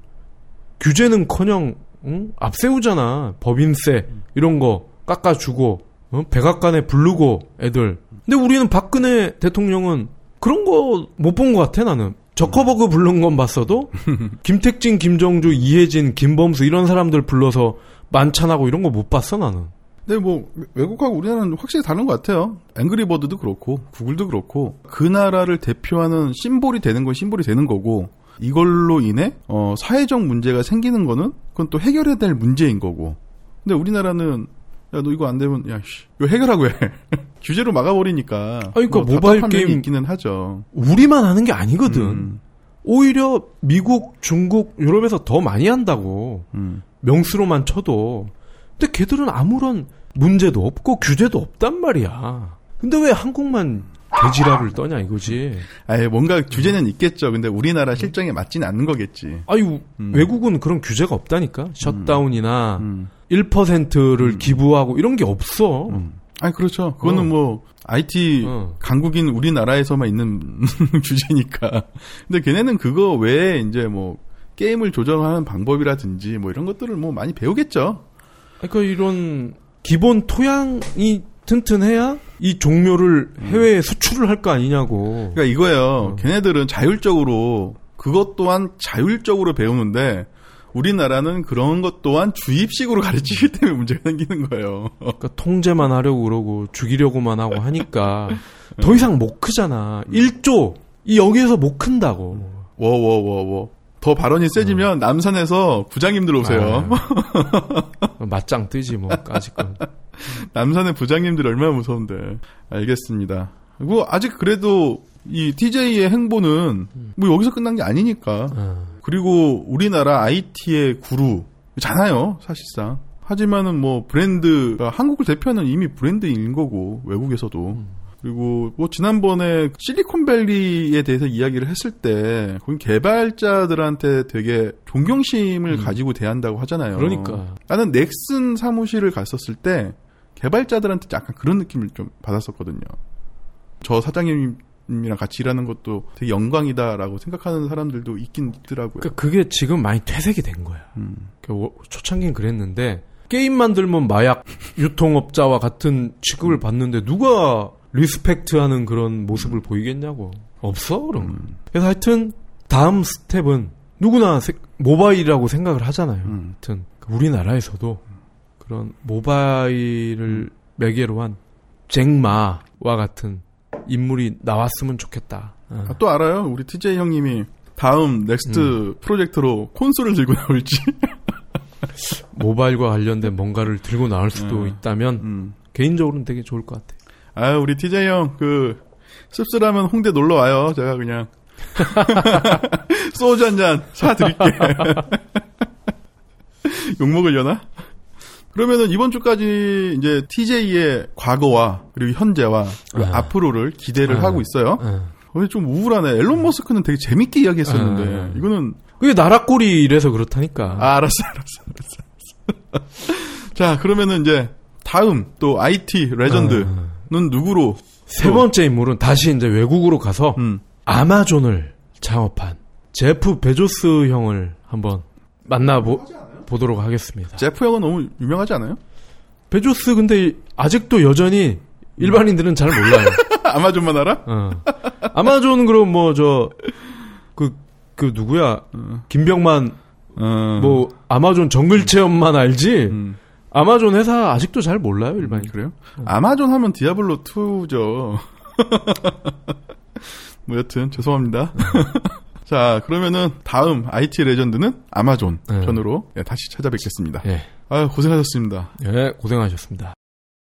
규제는커녕 응? 앞세우잖아. 법인세 이런 거 깎아주고 어? 백악관에 부르고 애들. 근데 우리는 박근혜 대통령은 그런 거 못 본 것 같아 나는. 저커버그 부른 건 봤어도 *laughs* 김택진, 김정주, 이해진, 김범수 이런 사람들 불러서 만찬하고 이런 거 못 봤어 나는. 근데 뭐 외국하고 우리나라는 확실히 다른 것 같아요. 앵그리버드도 그렇고 구글도 그렇고 그 나라를 대표하는 심볼이 되는 건 심볼이 되는 거고 이걸로 인해 어, 사회적 문제가 생기는 거는 그건 또 해결해야 될 문제인 거고. 근데 우리나라는 야, 너 이거 안 되면, 야, 씨, 이거 해결하고 해. *laughs* 규제로 막아버리니까. 그러니까 뭐 모바일 게임- 있기는 하죠. 우리만 하는 게 아니거든. 음, 오히려 미국, 중국, 유럽에서 더 많이 한다고. 음. 명수로만 쳐도. 근데 걔들은 아무런 문제도 없고 규제도 없단 말이야. 근데 왜 한국만 개지랄을 떠냐 이거지. 아예 뭔가 규제는 있겠죠. 근데 우리나라 실정에 맞지는 않는 거겠지. 아유, 음. 외국은 그런 규제가 없다니까. 셧다운이나 음. 1%를 기부하고 이런 게 없어. 음. 아니 그렇죠. 그거는 어. 뭐 IT 어. 강국인 우리나라에서만 있는 *laughs* 규제니까. 근데 걔네는 그거 외에 이제 뭐 게임을 조정하는 방법이라든지 뭐 이런 것들을 뭐 많이 배우겠죠. 그러니까 이런 기본 토양이 튼튼해야 이 종묘를 해외에 수출을 할 거 아니냐고. 그러니까 이거예요. 어. 걔네들은 자율적으로 그것 또한 자율적으로 배우는데 우리나라는 그런 것 또한 주입식으로 *laughs* 가르치기 때문에 문제가 생기는 거예요. 그러니까 통제만 하려고 그러고 죽이려고만 하고 *laughs* 하니까 더 이상 못 크잖아. 1조 이 여기에서 못 큰다고. 워워워워. 더 발언이 세지면 남산에서 부장님들 오세요. *laughs* 맞짱 뜨지 뭐 까짓 건. *laughs* 남산의 부장님들 얼마나 무서운데. 알겠습니다. 뭐 아직 그래도 이 TJ의 행보는 뭐 여기서 끝난 게 아니니까. 어. 그리고 우리나라 IT의 구루잖아요, 사실상. 하지만은 뭐 브랜드가 한국을 대표하는 이미 브랜드인 거고 외국에서도. 그리고 뭐 지난번에 실리콘밸리에 대해서 이야기를 했을 때 거기 개발자들한테 되게 존경심을 가지고 대한다고 하잖아요. 그러니까. 나는 넥슨 사무실을 갔었을 때 개발자들한테 약간 그런 느낌을 좀 받았었거든요. 저 사장님 이랑 같이 일하는 것도 되게 영광이다라고 생각하는 사람들도 있긴 있더라고요. 그러니까 그게 지금 많이 퇴색이 된 거야. 음. 그 워- 초창기엔 그랬는데 게임 만들면 마약 유통업자와 같은 취급을 받는데 누가 respect하는 그런 모습을 보이겠냐고. 없어 그런 거. 그래서 하여튼 다음 스텝은 누구나 세- 모바일이라고 생각을 하잖아요. 음. 하여튼 우리나라에서도 그런 모바일을 매개로 한 잭마와 같은 인물이 나왔으면 좋겠다. 어. 아, 또 알아요? 우리 TJ 형님이 다음 next 프로젝트로 콘솔을 들고 나올지. 모바일과 관련된 뭔가를 들고 나올 수도 음. 있다면 음. 개인적으로는 되게 좋을 것 같아요. 아, 우리 TJ 형, 그, 씁쓸하면 홍대 놀러 와요. 제가 그냥. *laughs* 소주 한 잔 사드릴게. *laughs* 욕먹으려나? 그러면은 이번 주까지 이제 TJ의 과거와 그리고 현재와 그리고 아. 앞으로를 기대를 아. 하고 있어요. 어. 근데 좀 우울하네. 앨런 머스크는 되게 재밌게 이야기했었는데 아. 이거는 그게 나라꼴이 이래서 그렇다니까. 아, 알았어, 알았어, 알았어. *laughs* 자, 그러면은 이제 다음 또 IT 레전드 는 누구로? 세 번째 인물은 다시 이제 외국으로 가서 음. 아마존을 창업한 제프 베조스 형을 한번 만나보 보도록 하겠습니다. 제프 형은 너무 유명하지 않아요? 베조스 근데 아직도 여전히 일반인들은 잘 몰라요. *laughs* 아마존만 알아? 어. 아마존 그럼 뭐 저 그그 누구야 김병만 어. 뭐 아마존 정글 체험만 알지 음. 아마존 회사 아직도 잘 몰라요 일반인. 그래요? 아마존 하면 디아블로 2죠. *laughs* 뭐 여튼 죄송합니다. *laughs* 자, 그러면은 다음 IT 레전드는 아마존 네. 편으로 예, 다시 찾아뵙겠습니다. 예, 아, 고생하셨습니다. 예 고생하셨습니다.